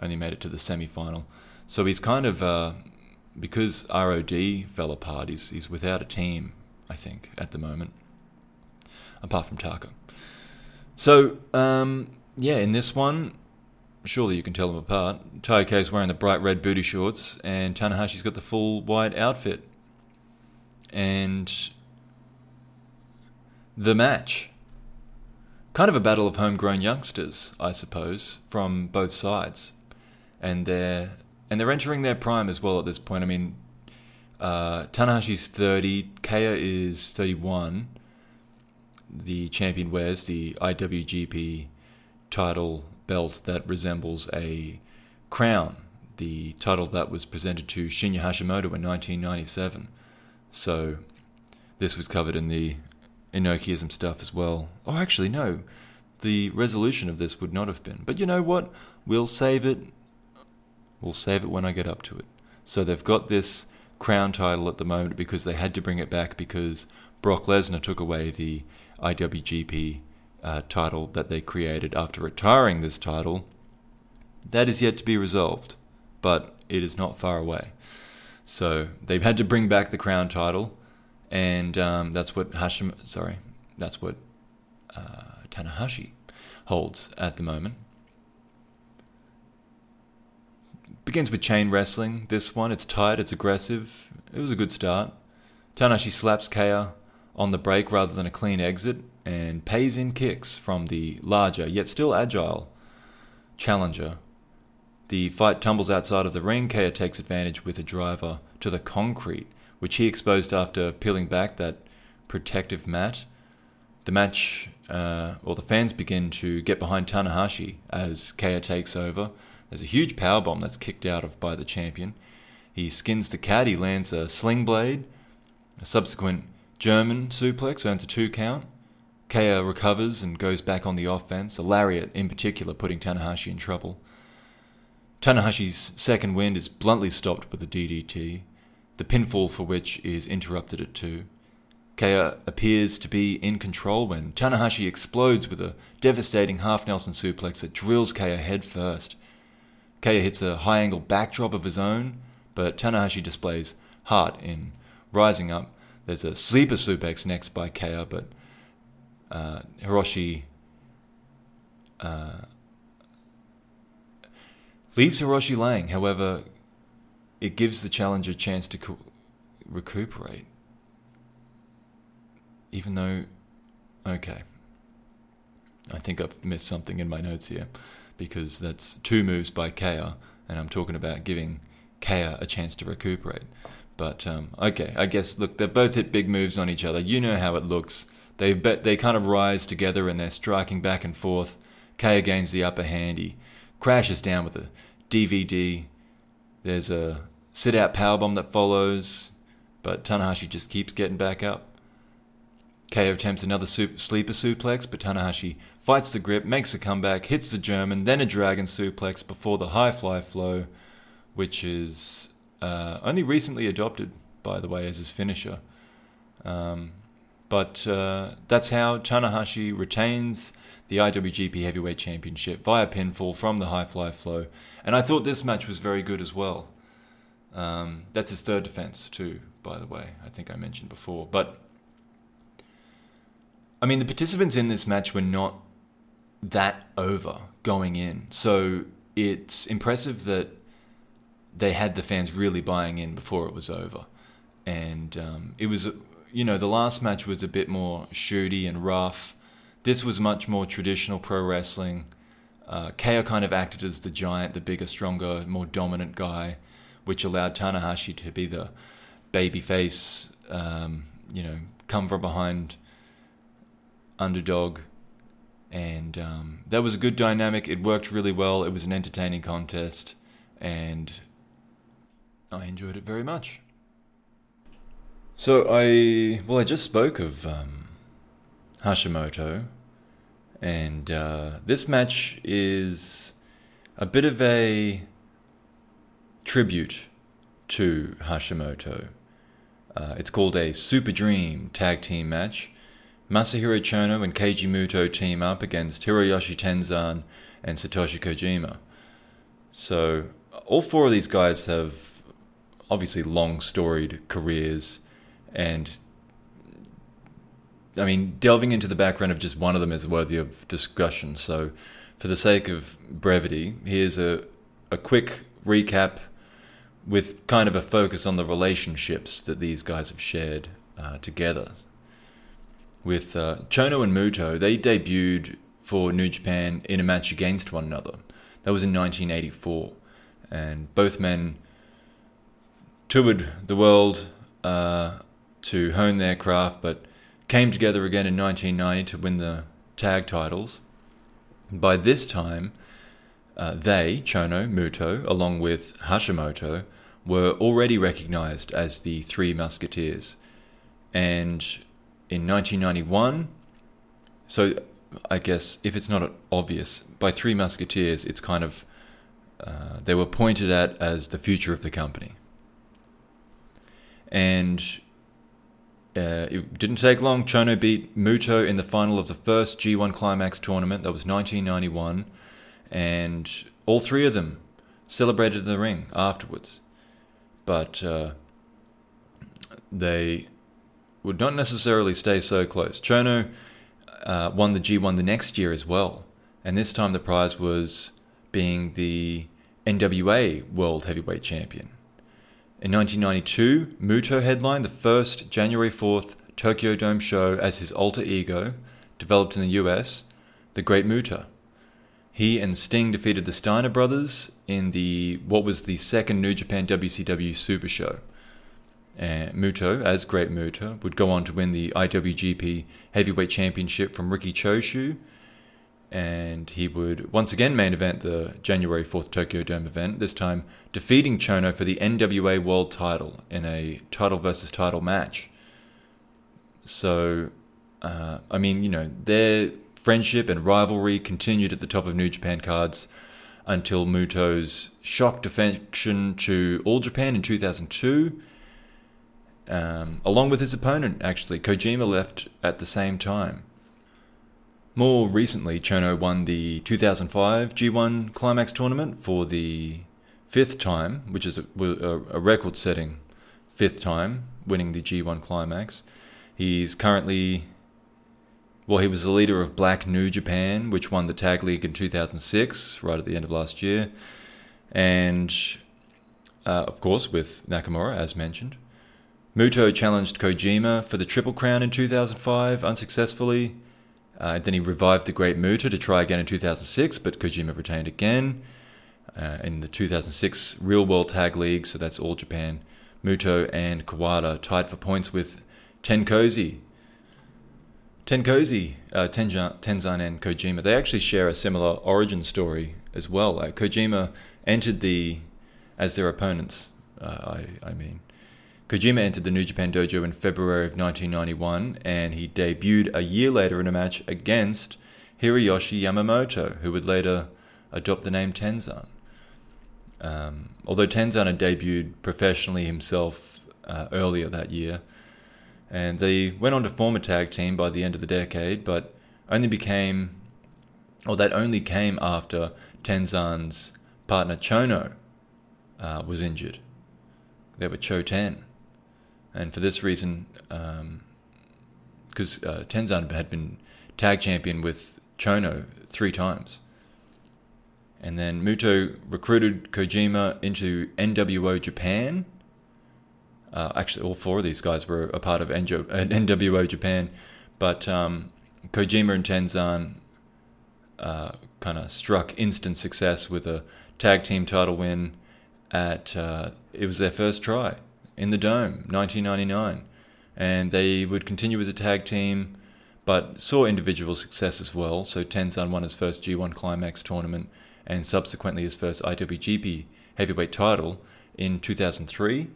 only made it to the semi final. So he's kind of, uh, because ROD fell apart, he's, he's without a team, I think, at the moment, apart from Taka. So, um, yeah, in this one, surely you can tell them apart. Taiyo's wearing the bright red booty shorts, and Tanahashi's got the full white outfit. And the match. Kind of a battle of homegrown youngsters, I suppose, from both sides. And they're and they're entering their prime as well at this point. I mean, uh, Tanahashi's 30, Kea is 31. The champion wears the IWGP title belt that resembles a crown, the title that was presented to Shinya Hashimoto in 1997. So this was covered in the Inokiism stuff as well. Oh, actually, no. The resolution of this would not have been. But you know what? We'll save it. We'll save it when I get up to it. So they've got this crown title at the moment because they had to bring it back because Brock Lesnar took away the IWGP uh, title that they created after retiring this title, that is yet to be resolved, but it is not far away. So they've had to bring back the crown title, and um, that's what Hashim. Sorry, that's what uh, Tanahashi holds at the moment. Begins with chain wrestling. This one, it's tight, it's aggressive. It was a good start. Tanahashi slaps Kea on the break rather than a clean exit and pays in kicks from the larger yet still agile challenger. The fight tumbles outside of the ring. Kea takes advantage with a driver to the concrete, which he exposed after peeling back that protective mat. The match, uh, or the fans begin to get behind Tanahashi as Kea takes over. There's a huge power bomb that's kicked out of by the champion. He skins the cat. He lands a sling blade. A subsequent German suplex earns a two count. Kea recovers and goes back on the offense, a lariat in particular putting Tanahashi in trouble. Tanahashi's second wind is bluntly stopped with a DDT, the pinfall for which is interrupted at two. Kea appears to be in control when Tanahashi explodes with a devastating half Nelson suplex that drills Kea head first. Kea hits a high angle backdrop of his own, but Tanahashi displays heart in rising up. There's a sleeper suplex next by Kea, but uh, Hiroshi uh, leaves Hiroshi laying. However, it gives the challenger a chance to co- recuperate. Even though, okay, I think I've missed something in my notes here. because that's two moves by Kea, and I'm talking about giving Kea a chance to recuperate. But um, okay, I guess look, they're both hit big moves on each other. You know how it looks. They bet they kind of rise together and they're striking back and forth. Kea gains the upper hand. He crashes down with a DVD. There's a sit out powerbomb that follows, but Tanahashi just keeps getting back up. Kea attempts another sleeper suplex, but Tanahashi fights the grip, makes a comeback, hits the German, then a dragon suplex before the high fly flow, which is uh, only recently adopted, by the way, as his finisher. Um, but uh, that's how Tanahashi retains the IWGP Heavyweight Championship via pinfall from the high fly flow. And I thought this match was very good as well. Um, that's his third defense, too, by the way. I think I mentioned before. But, I mean, the participants in this match were not that over going in. So it's impressive that they had the fans really buying in before it was over. And um, it was, you know, the last match was a bit more shooty and rough. This was much more traditional pro wrestling. Uh, KO kind of acted as the giant, the bigger, stronger, more dominant guy, which allowed Tanahashi to be the babyface, um, you know, come from behind underdog. And um, that was a good dynamic. It worked really well. It was an entertaining contest. And I enjoyed it very much. So I well, I just spoke of um, Hashimoto, and uh, this match is a bit of a tribute to Hashimoto. Uh, it's called a Super Dream Tag Team match. Masahiro Chono and Keiji Muto team up against Hiroyoshi Tenzan and Satoshi Kojima. So all four of these guys have obviously long storied careers and I mean, delving into the background of just one of them is worthy of discussion. So, for the sake of brevity, here's a, a quick recap with kind of a focus on the relationships that these guys have shared uh, together. With uh, Chono and Muto, they debuted for New Japan in a match against one another. That was in 1984. And both men toured the world uh, to hone their craft, but came together again in 1990 to win the tag titles. By this time, uh, they, Chono, Muto, along with Hashimoto, were already recognized as the Three Musketeers. And in 1991, so I guess if it's not obvious, by Three Musketeers, it's kind of, uh, they were pointed at as the future of the company and uh, it didn't take long. Chono beat Muto in the final of the first G1 Climax tournament. That was 1991, and all three of them celebrated in the ring afterwards. But uh, they would not necessarily stay so close. Chono uh, won the G1 the next year as well, and this time the prize was being the NWA World Heavyweight Champion. In 1992, Muto headlined the first January 4th Tokyo Dome show as his alter ego, developed in the US, The Great Muta. He and Sting defeated the Steiner brothers in the what was the second New Japan WCW Super Show. And Muto, as Great Muta, would go on to win the IWGP Heavyweight Championship from Riki Choshu and he would once again main event the January 4th Tokyo Dome event, this time defeating Chono for the NWA World title in a title versus title match. So, uh, I mean, you know, their friendship and rivalry continued at the top of New Japan cards until Muto's shock defection to All Japan in 2002. Um, along with his opponent, actually, Kojima left at the same time. More recently, Chono won the 2005 G1 Climax tournament for the fifth time, which is a, a record setting fifth time winning the G1 Climax. He's currently, well, he was the leader of Black New Japan, which won the Tag League in 2006, right at the end of last year. And, uh, of course, with Nakamura, as mentioned. Muto challenged Kojima for the Triple Crown in 2005 unsuccessfully Uh, then he revived the Great Muta to try again in 2006, but Kojima retained again uh, in the 2006 Real World Tag League. So that's All Japan. Muto and Kawada tied for points with Tenkozy. Tenkozy, uh, Tenjan, Tenzan and Kojima, they actually share a similar origin story as well. Kojima entered the, as their opponents, uh, I, I mean, Kojima entered the New Japan Dojo in February of 1991, and he debuted a year later in a match against Hiroyoshi Yamamoto, who would later adopt the name Tenzan. Um, although Tenzan had debuted professionally himself uh, earlier that year, and they went on to form a tag team by the end of the decade, but only became, or that only came after Tenzan's partner Chono uh, was injured. They were Cho Ten and for this reason, because um, uh, Tenzan had been tag champion with Chono three times. And then Muto recruited Kojima into NWO Japan. Uh, actually, all four of these guys were a part of NWO Japan, but um, Kojima and Tenzan uh, kind of struck instant success with a tag team title win at uh, it was their first try in the Dome, 1999. And they would continue as a tag team, but saw individual success as well. So Tenzan won his first G1 Climax tournament and subsequently his first IWGP heavyweight title in 2003.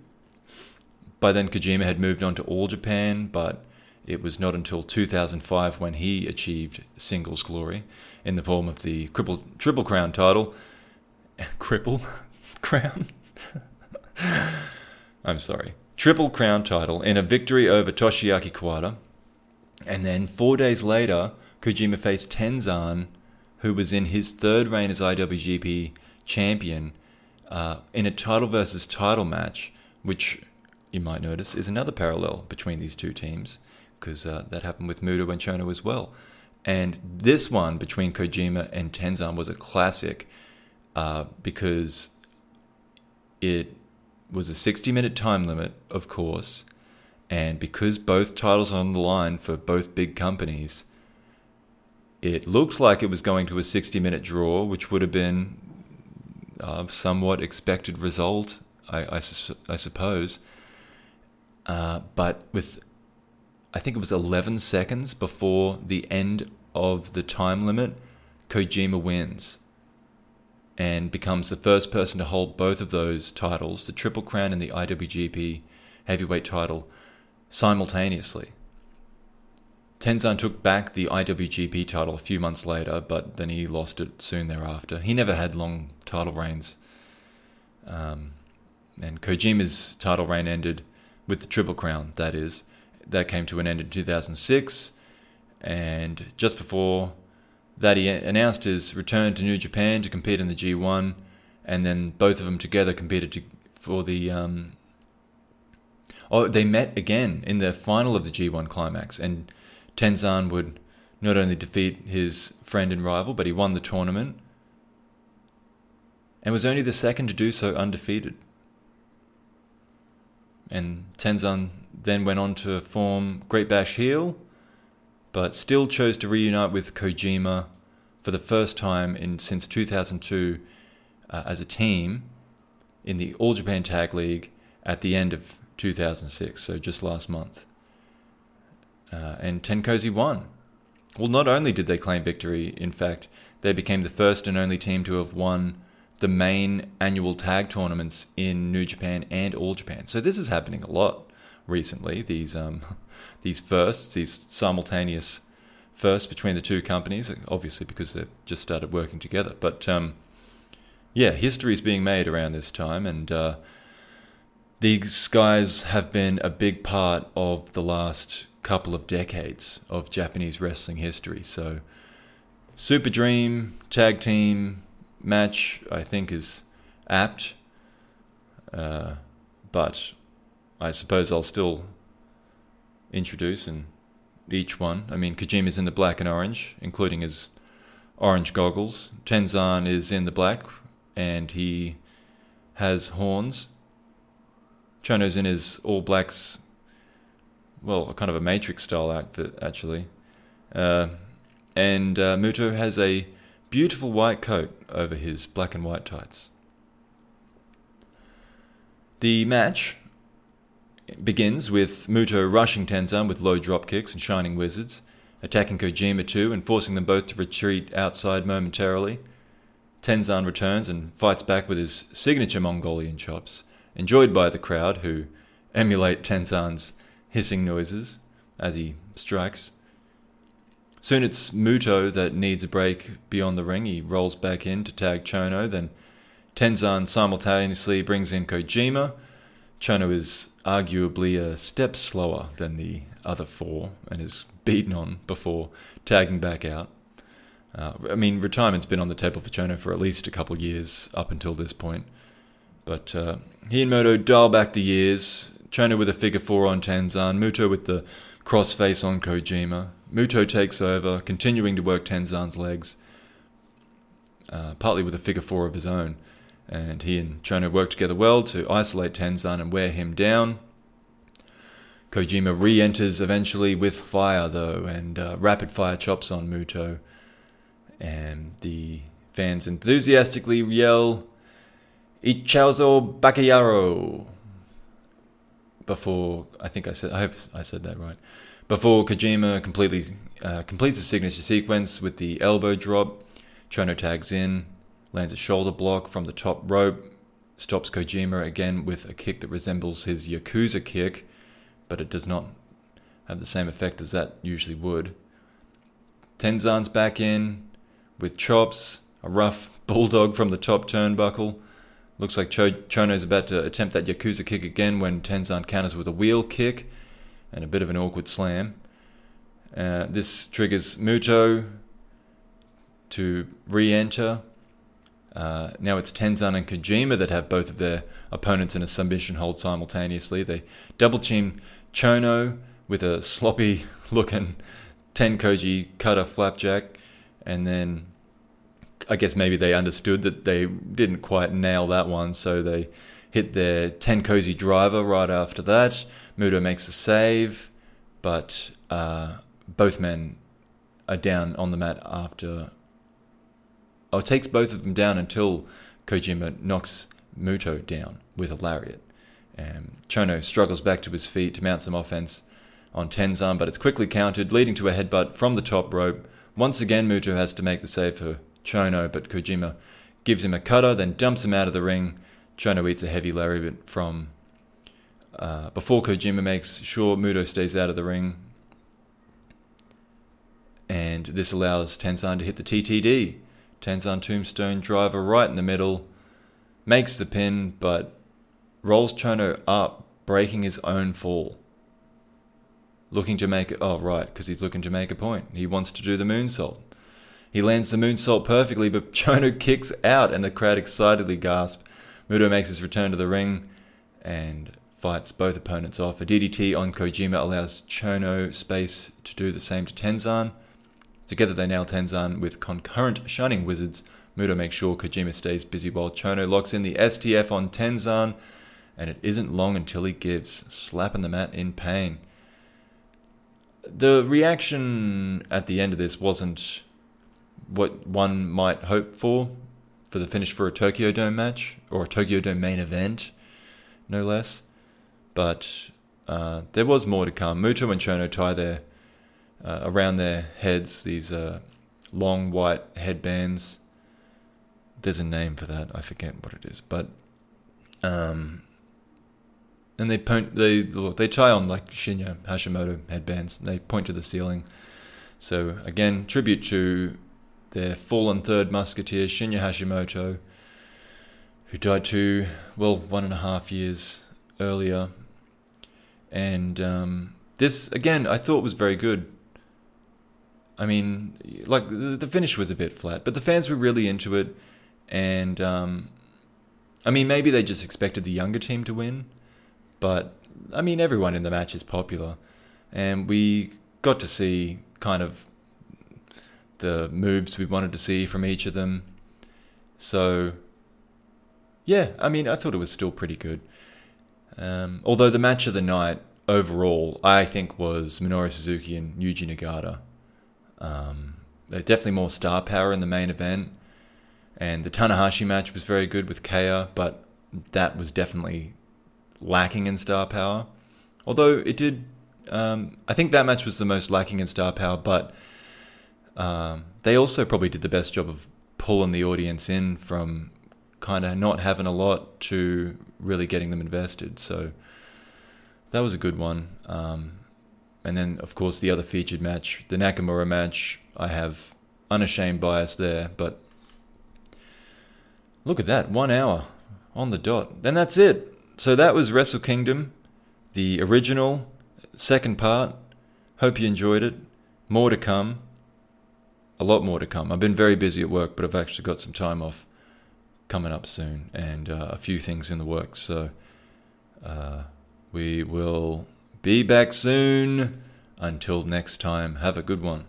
By then, Kojima had moved on to All Japan, but it was not until 2005 when he achieved singles glory in the form of the Triple, Triple Crown title. Cripple Crown? I'm sorry, Triple Crown title in a victory over Toshiaki Kawada. And then four days later, Kojima faced Tenzan, who was in his third reign as IWGP champion, uh, in a title versus title match, which you might notice is another parallel between these two teams, because uh, that happened with Muto and Chono as well. And this one between Kojima and Tenzan was a classic uh, because it was a 60 minute time limit, of course, and because both titles are on the line for both big companies, it looked like it was going to a 60 minute draw, which would have been a somewhat expected result, I, I, I suppose. Uh, but with, I think it was 11 seconds before the end of the time limit, Kojima wins and becomes the first person to hold both of those titles, the Triple Crown and the IWGP Heavyweight title, simultaneously. Tenzan took back the IWGP title a few months later, but then he lost it soon thereafter. He never had long title reigns. Um, and Kojima's title reign ended with the Triple Crown, that is. That came to an end in 2006. And just before that he announced his return to New Japan to compete in the G1, and then both of them together competed to, for the. Um, oh, they met again in the final of the G1 climax, and Tenzan would not only defeat his friend and rival, but he won the tournament, and was only the second to do so undefeated. And Tenzan then went on to form Great Bash Heel but still chose to reunite with Kojima for the first time in since 2002 uh, as a team in the All Japan Tag League at the end of 2006, so just last month. Uh, and Tenkozy won. Well, not only did they claim victory, in fact, they became the first and only team to have won the main annual tag tournaments in New Japan and All Japan. So this is happening a lot recently. These um, these firsts, these simultaneous firsts between the two companies, obviously because they've just started working together. But um, yeah, history is being made around this time, and uh, these guys have been a big part of the last couple of decades of Japanese wrestling history. So, Super Dream tag team match, I think, is apt. Uh, but I suppose I'll still introduce and each one. I mean, Kojima's in the black and orange, including his orange goggles. Tenzan is in the black, and he has horns. Chono's in his all blacks, well, kind of a Matrix style outfit, actually. Uh, and uh, Muto has a beautiful white coat over his black and white tights. The match begins with Muto rushing Tenzan with low drop kicks and shining wizards, attacking Kojima too and forcing them both to retreat outside momentarily. Tenzan returns and fights back with his signature Mongolian chops, enjoyed by the crowd who emulate Tenzan's hissing noises as he strikes. Soon it's Muto that needs a break beyond the ring. He rolls back in to tag Chono, then Tenzan simultaneously brings in Kojima. Chono is arguably a step slower than the other four and is beaten on before tagging back out. Uh, I mean, retirement's been on the table for Chono for at least a couple of years up until this point. But uh, he and Muto dial back the years. Chono with a figure four on Tenzan, Muto with the crossface on Kojima. Muto takes over, continuing to work Tenzan's legs, uh, partly with a figure four of his own. And he and Chono work together well to isolate Tenzan and wear him down. Kojima re enters eventually with fire, though, and uh, rapid fire chops on Muto. And the fans enthusiastically yell, Ichauzo Bakayaro! Before, I think I said, I hope I said that right. Before Kojima completely uh, completes the signature sequence with the elbow drop, Chono tags in, lands a shoulder block from the top rope, stops Kojima again with a kick that resembles his Yakuza kick, but it does not have the same effect as that usually would. Tenzan's back in with chops, a rough bulldog from the top turnbuckle. Looks like Cho- Chono's about to attempt that Yakuza kick again when Tenzan counters with a wheel kick and a bit of an awkward slam. Uh, this triggers Muto to re enter. Uh, now it's Tenzan and Kojima that have both of their opponents in a submission hold simultaneously. They double team Chono with a sloppy looking Tenkoji cutter flapjack, and then I guess maybe they understood that they didn't quite nail that one, so they hit their Tenkoji driver right after that. Muto makes a save, but uh, both men are down on the mat after. Oh, takes both of them down until Kojima knocks Muto down with a lariat. Um, Chono struggles back to his feet to mount some offense on Tenzan, but it's quickly countered, leading to a headbutt from the top rope. Once again, Muto has to make the save for Chono, but Kojima gives him a cutter, then dumps him out of the ring. Chono eats a heavy lariat from uh, before Kojima makes sure Muto stays out of the ring. And this allows Tenzan to hit the TTD. Tenzan Tombstone driver right in the middle, makes the pin, but rolls Chono up, breaking his own fall. Looking to make it, oh, right, because he's looking to make a point. He wants to do the moonsault. He lands the moonsault perfectly, but Chono kicks out, and the crowd excitedly gasp. Muto makes his return to the ring and fights both opponents off. A DDT on Kojima allows Chono space to do the same to Tenzan. Together they nail Tenzan with concurrent Shining Wizards. Muto makes sure Kojima stays busy while Chono locks in the STF on Tenzan, and it isn't long until he gives, slapping the mat in pain. The reaction at the end of this wasn't what one might hope for for the finish for a Tokyo Dome match or a Tokyo Dome main event, no less. But uh, there was more to come. Muto and Chono tie their uh, around their heads these uh, long white headbands. There's a name for that. I forget what it is, but um, and they point they they tie on like Shinya Hashimoto headbands. They point to the ceiling. So again, tribute to their fallen third musketeer Shinya Hashimoto, who died two well one and a half years earlier. And um, this again, I thought was very good. I mean, like the, the finish was a bit flat, but the fans were really into it, and um, I mean, maybe they just expected the younger team to win, but I mean, everyone in the match is popular, and we got to see kind of the moves we wanted to see from each of them. So, yeah, I mean, I thought it was still pretty good. Um, although the match of the night overall, I think, was Minoru Suzuki and Yuji Nagata. Um, definitely more star power in the main event. And the Tanahashi match was very good with Kea, but that was definitely lacking in star power. Although it did, um, I think that match was the most lacking in star power, but um, they also probably did the best job of pulling the audience in from kind of not having a lot to really getting them invested. So that was a good one. Um, and then, of course, the other featured match, the Nakamura match, I have unashamed bias there, but look at that, one hour on the dot. Then that's it. So that was Wrestle Kingdom, the original, second part. Hope you enjoyed it. More to come. A lot more to come. I've been very busy at work, but I've actually got some time off coming up soon and uh, a few things in the works. So uh, we will be back soon. Until next time, have a good one.